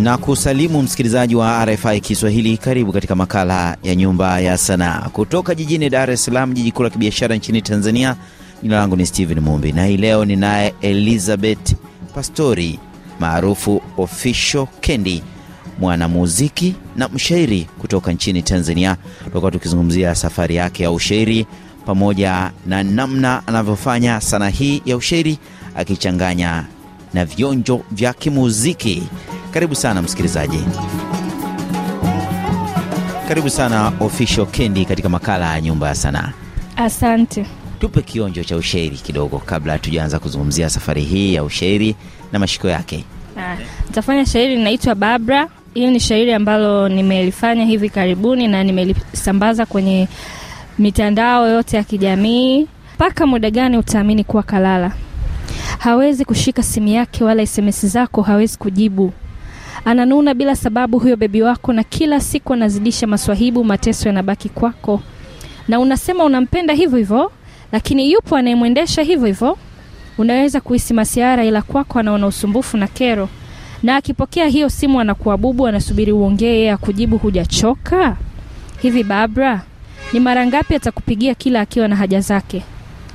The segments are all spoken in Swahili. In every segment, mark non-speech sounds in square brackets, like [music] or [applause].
na kusalimu msikilizaji wa RFI Kiswahili. Karibu katika makala ya Nyumba ya Sanaa kutoka jijini Dar es Salaam, jiji kuu la kibiashara nchini Tanzania. Jina langu ni Steven Mumbi na hii leo ninaye Elizabeth Pastori maarufu Official Kendi, mwanamuziki na mshairi kutoka nchini Tanzania. Tutakuwa tukizungumzia safari yake ya ushairi pamoja na namna anavyofanya sanaa hii ya ushairi akichanganya na vionjo vya kimuziki. Karibu sana msikilizaji, karibu sana Official Kendi katika makala ya Nyumba ya Sanaa. Asante. Tupe kionjo cha ushairi kidogo kabla hatujaanza kuzungumzia safari hii ya ushairi na mashiko yake. Ah, Nitafanya shairi linaitwa Babra. Hili ni shairi ambalo nimelifanya hivi karibuni na nimelisambaza kwenye mitandao yote ya kijamii. Mpaka muda gani utaamini kuwa kalala? Hawezi kushika simu yake wala SMS zako hawezi kujibu. Ananuna bila sababu huyo bebi wako, na kila siku anazidisha maswahibu, mateso yanabaki kwako, na unasema unampenda hivyo hivyo, lakini yupo anayemwendesha hivyo hivyo. Unaweza kuhisi masiara, ila kwako anaona usumbufu na kero, na akipokea hiyo simu anakuwa bubu, anasubiri uongee, yeye akujibu. Hujachoka hivi Barbara? Ni mara ngapi atakupigia kila akiwa na haja zake,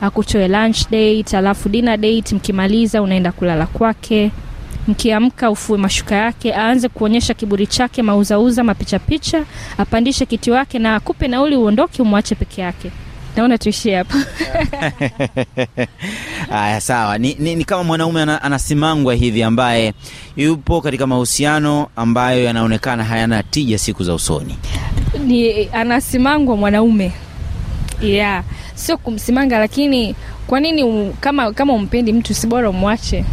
Akuchoe lunch date, alafu dinner date, mkimaliza unaenda kulala kwake mkiamka ufue mashuka yake, aanze kuonyesha kiburi chake, mauzauza, mapichapicha, apandishe kiti wake na akupe nauli, uondoke, umwache peke yake. Naona tuishie hapa. [laughs] Aya, sawa. Ni, ni, ni kama mwanaume anasimangwa hivi ambaye yupo katika mahusiano ambayo yanaonekana hayana tija siku za usoni. Ni anasimangwa mwanaume, yeah, sio kumsimanga, lakini kwa nini kama kama umpendi mtu si bora umwache?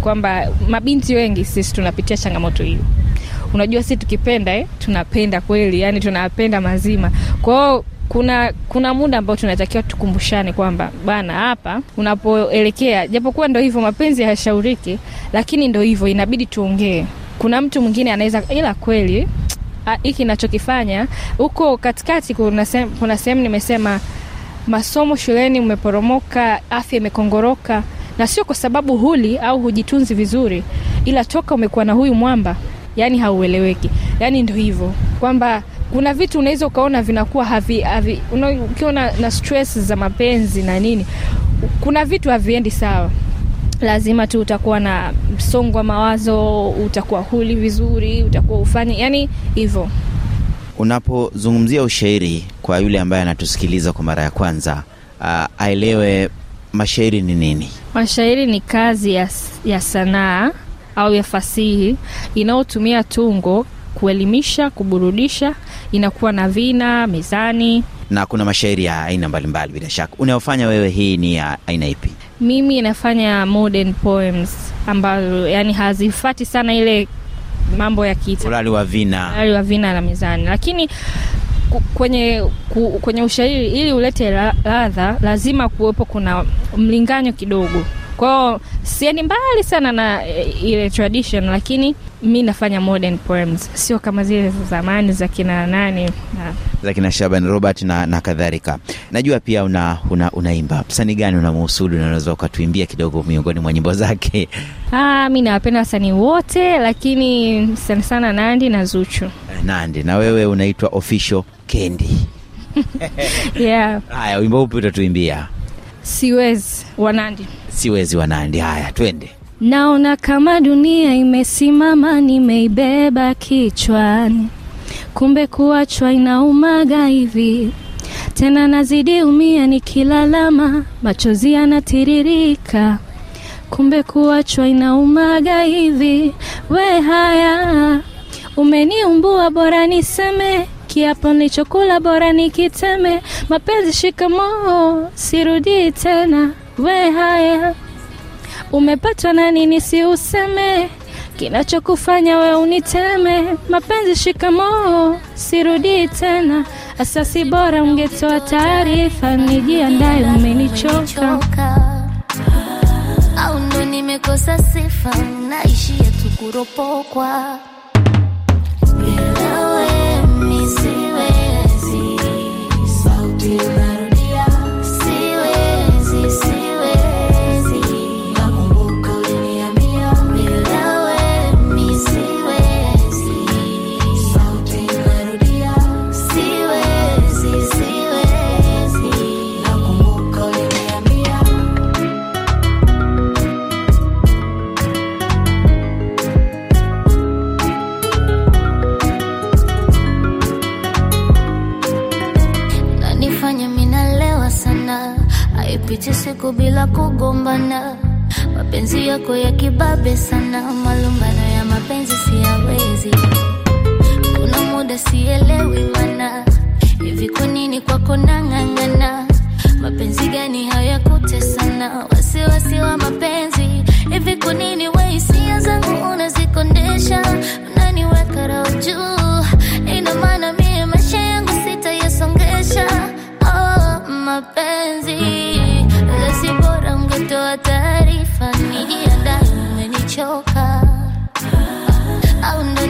Kwamba mabinti wengi sisi tunapitia changamoto hiyo. Unajua, sisi tukipenda eh, tunapenda kweli, yani tunapenda mazima. Kwa hiyo kuna kuna muda ambao tunatakiwa tukumbushane kwamba bana, hapa unapoelekea, japokuwa ndo hivyo, mapenzi hayashauriki, lakini ndo hivyo, inabidi tuongee. Kuna mtu mwingine anaweza, ila kweli hiki nachokifanya huko katikati, kuna sehemu nimesema masomo shuleni umeporomoka, afya imekongoroka, na sio kwa sababu huli au hujitunzi vizuri, ila toka umekuwa na huyu mwamba, yani haueleweki. Yani ndo hivyo kwamba kuna vitu unaweza ukaona vinakuwa havi, havi ukiwa na stress za mapenzi na nini, kuna vitu haviendi sawa lazima tu utakuwa na msongo wa mawazo, utakuwa huli vizuri, utakuwa ufanye yani hivyo. Unapozungumzia ushairi kwa yule ambaye anatusikiliza kwa mara ya kwanza, uh, aelewe mashairi ni nini? Mashairi ni kazi ya, ya sanaa au ya fasihi inayotumia tungo kuelimisha, kuburudisha, inakuwa na vina, mizani. Na kuna mashairi ya aina mbalimbali. Bila shaka unayofanya wewe, hii ni ya aina ipi? Mimi inafanya modern poems ambazo yani hazifati sana ile mambo ya Ulali wa vina. tayari wa vina na mizani, lakini kwenye ku, kwenye ushairi ili ulete la- ladha lazima kuwepo kuna mlinganyo kidogo. Kwao siendi mbali sana na e, ile tradition, lakini mi nafanya modern poems, sio kama zile za zamani za kina nani na za kina Shaban Robert na, na kadhalika. Najua pia una, una, unaimba. Msanii gani unamuhusudu na unaweza ukatuimbia kidogo miongoni mwa nyimbo zake? Ah, mi nawapenda wasanii wote, lakini sana sana Nandi na Zuchu. Nandi, na wewe unaitwa Official Kendi. [laughs] Yeah, Haya, wimbo upi utatuimbia? siwezi Wanandi. Siwezi wa Nandi. Haya, twende. Naona kama dunia imesimama, nimeibeba kichwani, kumbe kuachwa inaumaga hivi. Tena nazidi umia nikilalama, machozi yanatiririka, kumbe kuachwa inaumaga hivi. We haya, umeniumbua, bora niseme kiapo nilichokula, bora nikiteme. Mapenzi shikamoo, sirudii tena. We haya umepatwa na nini? Si useme kinachokufanya we uniteme. Mapenzi shikamoo, sirudii tena. Asasi bora ungetoa taarifa, nijiandaye, umenichoka. au ndo nimekosa sifa, naishia tu. Kibabe sana, malumbano ya mapenzi siyawezi. Kuna muda sielewi mana, hivi kwa nini kwako nang'ang'ana? Mapenzi gani hayakutesana? Wasiwasi wa mapenzi, hivi kwa nini we hisia zangu unazikondesha? Unaniweka roho juu, ina maana mie maisha yangu sitayasongesha. Oh, mapenzi lesi, bora ungetoa taarifa, nijiandae,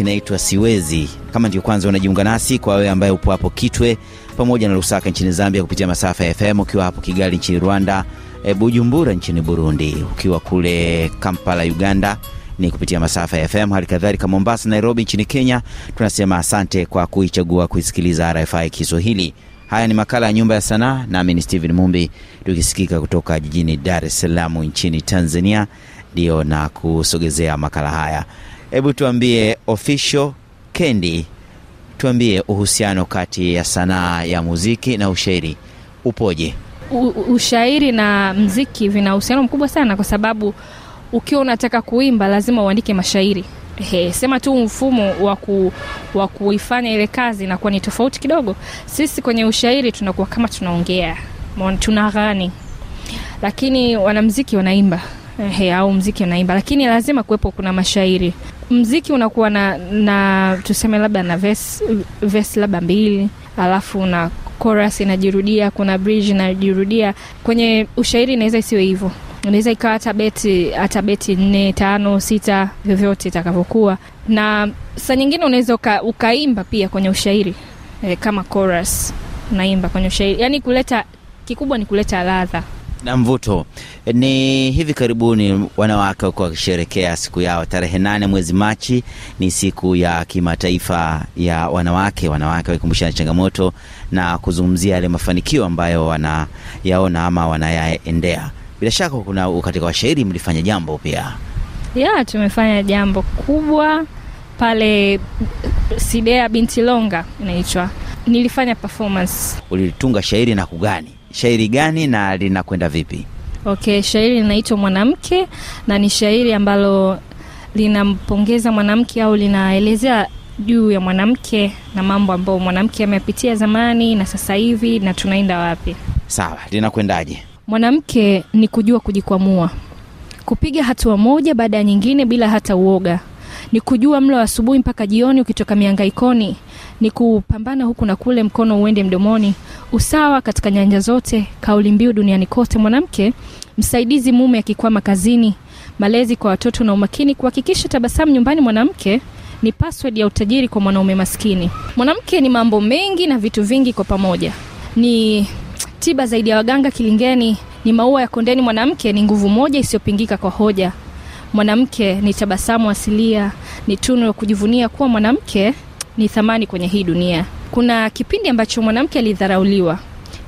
kinaitwa Siwezi. Kama ndio kwanza unajiunga nasi, kwa wewe ambaye upo hapo Kitwe pamoja na Lusaka nchini Zambia kupitia masafa ya FM, ukiwa hapo Kigali nchini Rwanda, e, Bujumbura nchini Burundi, ukiwa kule Kampala Uganda ni kupitia masafa ya FM, hali kadhalika Mombasa, Nairobi nchini Kenya, tunasema asante kwa kuichagua kuisikiliza RFI Kiswahili. Haya ni makala ya Nyumba ya Sanaa, nami ni Steven Mumbi, tukisikika kutoka jijini Dar es Salaam nchini Tanzania, ndio na kusogezea makala haya. Hebu tuambie official Kendi, tuambie uhusiano kati ya sanaa ya muziki na ushairi upoje? Ushairi na mziki vina uhusiano mkubwa sana kwa sababu ukiwa unataka kuimba lazima uandike mashairi. He, sema tu mfumo wa ku, wa kuifanya ile kazi inakuwa ni tofauti kidogo. Sisi kwenye ushairi tunakuwa kama tunaongea, tunaghani, lakini wanamziki wanaimba He, au mziki wanaimba, lakini lazima kuwepo kuna mashairi. Mziki unakuwa na, na tuseme labda na verse, labda mbili, alafu na chorus inajirudia, kuna bridge inajirudia. Kwenye ushairi inaweza isiwe hivyo, inaweza ikawa hata beti hata beti nne tano sita, vyovyote itakavyokuwa, na saa nyingine unaweza uka, ukaimba pia kwenye ushairi e, kama chorus unaimba kwenye ushairi, yani kuleta kikubwa ni kuleta ladha na mvuto. Ni hivi karibuni wanawake wakuwa wakisherekea siku yao tarehe nane mwezi Machi. Ni siku ya kimataifa ya wanawake, wanawake wakikumbushana changamoto na kuzungumzia yale mafanikio ambayo wanayaona ama wanayaendea. Bila shaka kuna katika washairi mlifanya jambo pia. ya tumefanya jambo kubwa pale Sidea binti Longa inaitwa, nilifanya performance Ulitunga shairi na kugani shairi gani na linakwenda vipi? Okay, shairi linaitwa Mwanamke na ni shairi ambalo linampongeza mwanamke au linaelezea juu ya mwanamke na mambo ambayo mwanamke amepitia zamani na sasa hivi na tunaenda wapi. Sawa, linakwendaje? Mwanamke ni kujua kujikwamua, kupiga hatua moja baada ya nyingine bila hata uoga, ni kujua mlo wa asubuhi mpaka jioni ukitoka miangaikoni, ni kupambana huku na kule, mkono uende mdomoni, usawa katika nyanja zote, kauli mbiu duniani kote. Mwanamke msaidizi mume akikwama kazini, malezi kwa watoto na umakini, kuhakikisha tabasamu nyumbani. Mwanamke ni password ya utajiri kwa mwanaume maskini. Mwanamke ni mambo mengi na vitu vingi kwa pamoja, ni tiba zaidi ya waganga kilingeni, ni maua ya kondeni. Mwanamke ni nguvu moja isiyopingika kwa hoja. Mwanamke ni tabasamu asilia, ni tunu ya kujivunia kuwa mwanamke ni thamani kwenye hii dunia. Kuna kipindi ambacho mwanamke alidharauliwa,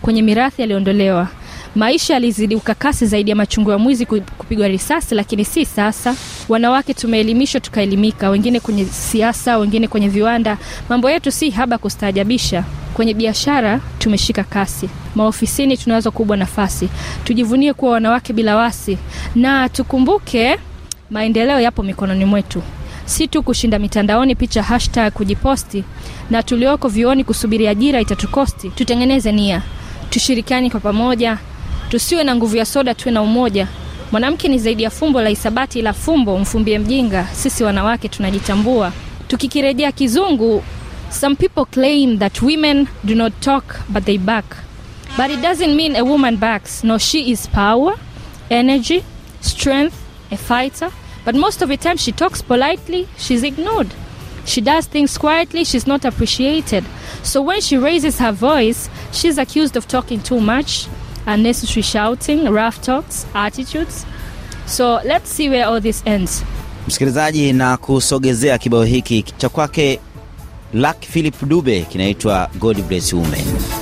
kwenye mirathi aliondolewa, maisha yalizidi ukakasi zaidi ya machungu ya mwizi kupigwa risasi, lakini si sasa. Wanawake tumeelimishwa tukaelimika, wengine kwenye siasa, wengine kwenye viwanda. Mambo yetu si haba kustaajabisha. Kwenye biashara tumeshika kasi, maofisini tunazo kubwa nafasi. Tujivunie kuwa wanawake bila wasi, na tukumbuke maendeleo yapo mikononi mwetu, si tu kushinda mitandaoni picha hashtag kujiposti, na tulioko vioni kusubiri ajira itatukosti. Tutengeneze nia, tushirikiani kwa pamoja, tusiwe na nguvu ya soda, tuwe na umoja. Mwanamke ni zaidi ya fumbo la hisabati, ila fumbo mfumbie mjinga. Sisi wanawake tunajitambua. Tukikirejea kizungu, some people claim that women do not talk but they back, but it doesn't mean a woman backs. No, she is power, energy, strength, a fighter. But most of the time, she talks politely, she's ignored. She does things quietly, she's not appreciated. So when she raises her voice, she's accused of talking too much, unnecessary shouting, rough talks, attitudes. so let's see where all this ends Msikilizaji, na kusogezea kibao hiki cha kwake Luck Philip Dube kinaitwa God Bless Women.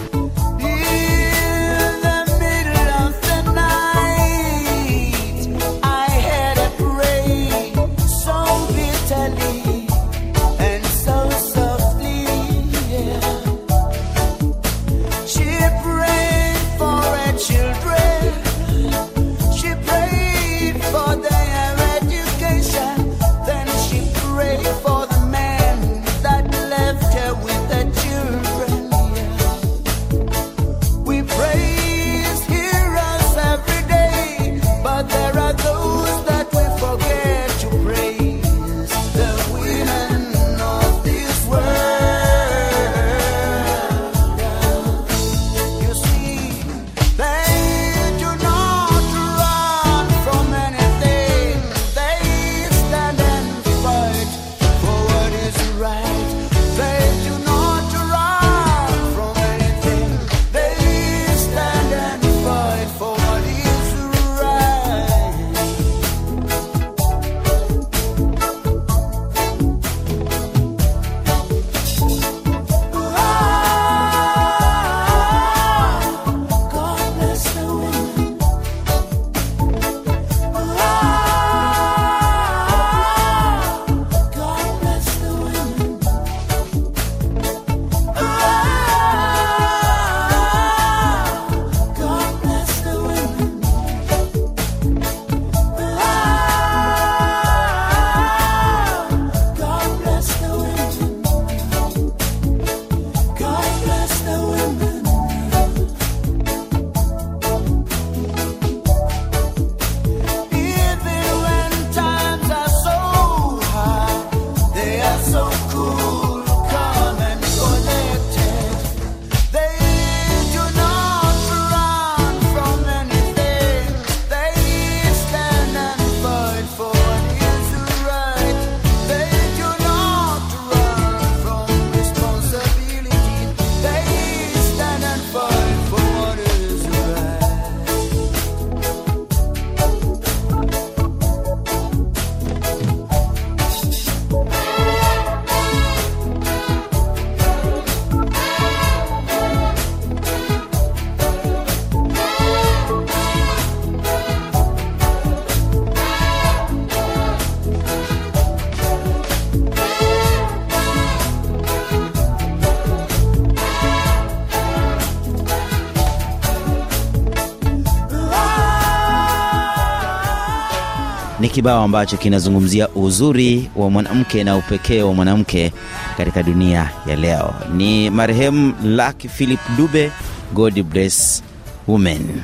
Kibao ambacho kinazungumzia uzuri wa mwanamke na upekee wa mwanamke katika dunia ya leo. Ni marehemu lak Philip Dube, God Bless Women.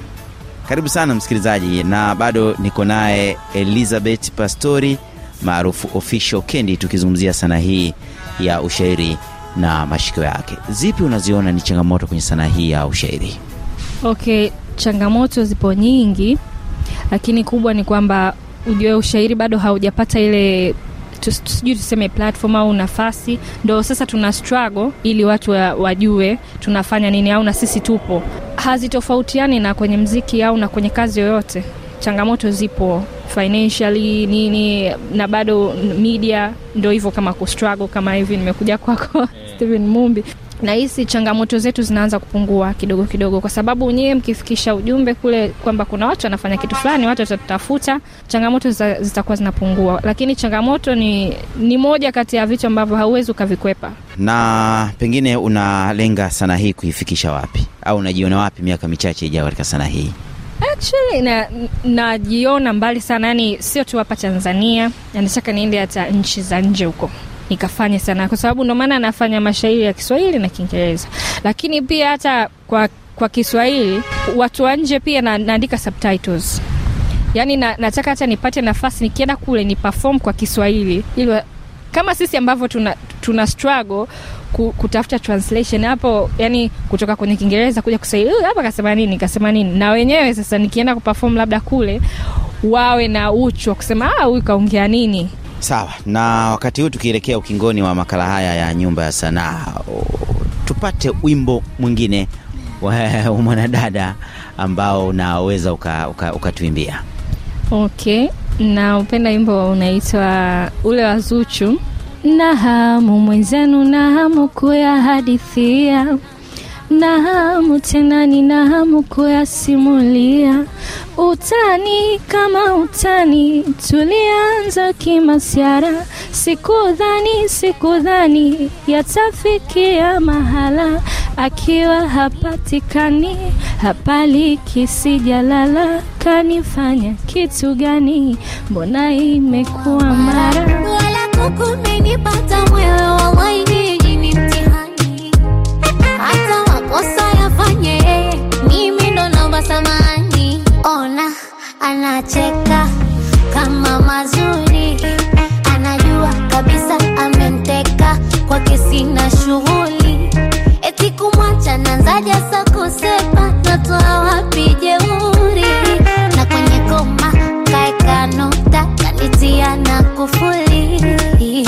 Karibu sana msikilizaji, na bado niko naye Elizabeth Pastori maarufu Official Kendi, tukizungumzia sanaa hii ya ushairi na mashiko yake. Zipi unaziona ni changamoto kwenye sanaa hii ya ushairi? okay changamoto zipo nyingi lakini kubwa ni kwamba ujue ushairi bado haujapata ile sijui tuseme platform au nafasi. Ndo sasa tuna struggle ili watu wa, wajue tunafanya nini au na sisi tupo. Hazitofautiani na kwenye mziki au na kwenye kazi yoyote. Changamoto zipo financially nini na bado media ndo hivyo kama kustruggle kama hivi. Nimekuja kwako [laughs] Steven Mumbi nahisi changamoto zetu zinaanza kupungua kidogo kidogo. Kwa sababu nyewe mkifikisha ujumbe kule kwamba kuna watu wanafanya kitu fulani watu watatutafuta changamoto zita- zitakuwa zinapungua. Lakini changamoto ni, ni moja kati ya vitu ambavyo hauwezi ukavikwepa. Na pengine unalenga sanaa hii kuifikisha wapi? Au unajiona wapi miaka michache ijayo katika sanaa hii? Actually na najiona mbali sana. Yani sio tu hapa tanzania. Na nataka niende hata nchi za nje huko nikafanye sana kwa sababu ndo maana nafanya mashairi ya kiswahili na kiingereza. Lakini pia hata kwa kwa kiswahili watu wa nje pia na, naandika subtitles. Yaani na, nataka hata nipate nafasi nikienda kule ni perform kwa kiswahili ili kama sisi ambavyo tuna, tuna struggle ku, kutafuta translation hapo yani kutoka kwenye kiingereza kuja kusaidia hapa kasema nini kasema nini. Na wenyewe sasa nikienda kuperform labda kule wawe na uchu wa kusema "Ah, huyu kaongea nini sawa na wakati huu tukielekea ukingoni wa makala haya ya nyumba ya sanaa tupate wimbo mwingine wa [laughs] wa mwanadada ambao unaweza ukatuimbia uka, uka. Okay, na upenda wimbo unaitwa ule wa Zuchu. Na hamu mwenzenu, na hamu kuyahadithia, na hamu tena, nina hamu kuyasimulia. Utani kama utani, tulianza kimasiara, sikudhani sikudhani yatafikia mahala, akiwa hapatikani hapaliki, sijalala, kanifanya kitu gani? Mbona imekuwa mara? Kukumenipata mwewe wallahi anacheka kama mazuri. Anajua kabisa amenteka kwake sina shughuli. Eti kumwacha nanzaja sa kusepa natoa wapi jeuri. Na kwenye koma kaeka kanitia na kufuli.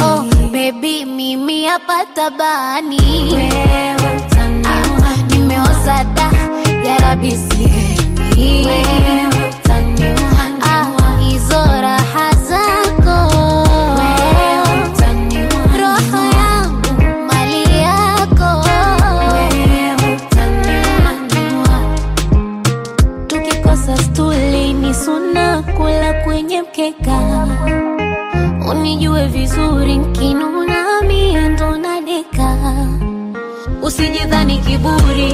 Oh, bebi mimi hapa tabani. Ah, nimeoza usijidhani kiburi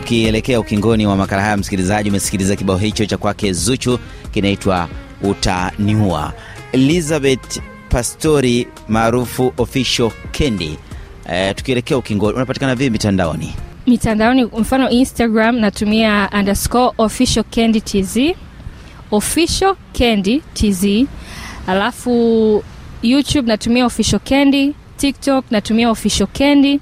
tukielekea ukingoni wa makala haya, msikilizaji, umesikiliza kibao hicho cha kwake Zuchu kinaitwa Utaniua. Elizabeth Pastori maarufu official Kendi. E, tukielekea ukingoni, unapatikana vipi mitandaoni? mitandaoni mfano instagram natumia underscore official candy tz official candy tz alafu youtube natumia official candy tiktok natumia official candy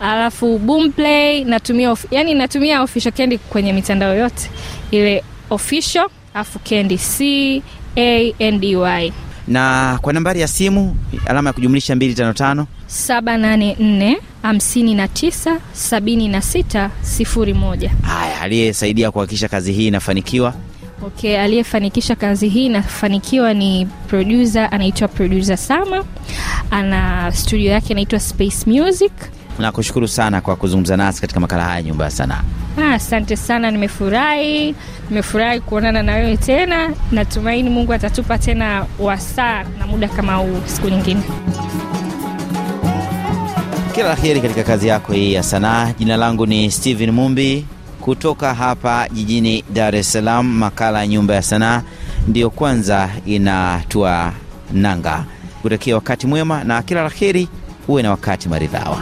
alafu boomplay natumia of, yani natumia official candy kwenye mitandao yote. Ile official alafu candy c a n d y. Na kwa nambari ya simu alama ya kujumlisha 255 784 59 76 01 haya, aliyesaidia kuhakikisha kazi hii inafanikiwa. Okay, aliyefanikisha kazi hii inafanikiwa ni producer anaitwa producer Sama, ana studio yake inaitwa Space Music. Na kushukuru sana kwa kuzungumza nasi katika makala haya nyumba ya sanaa. Asante sana, nimefurahi, nimefurahi kuonana na wewe tena. Natumaini Mungu atatupa tena wasaa na muda kama huu siku nyingine. Kila la heri katika kazi yako hii ya sanaa. Jina langu ni Steven Mumbi kutoka hapa jijini Dar es Salaam. Makala ya nyumba ya sanaa ndiyo kwanza inatua nanga. Kutakia wakati mwema na kila la heri, huwe na wakati maridhawa.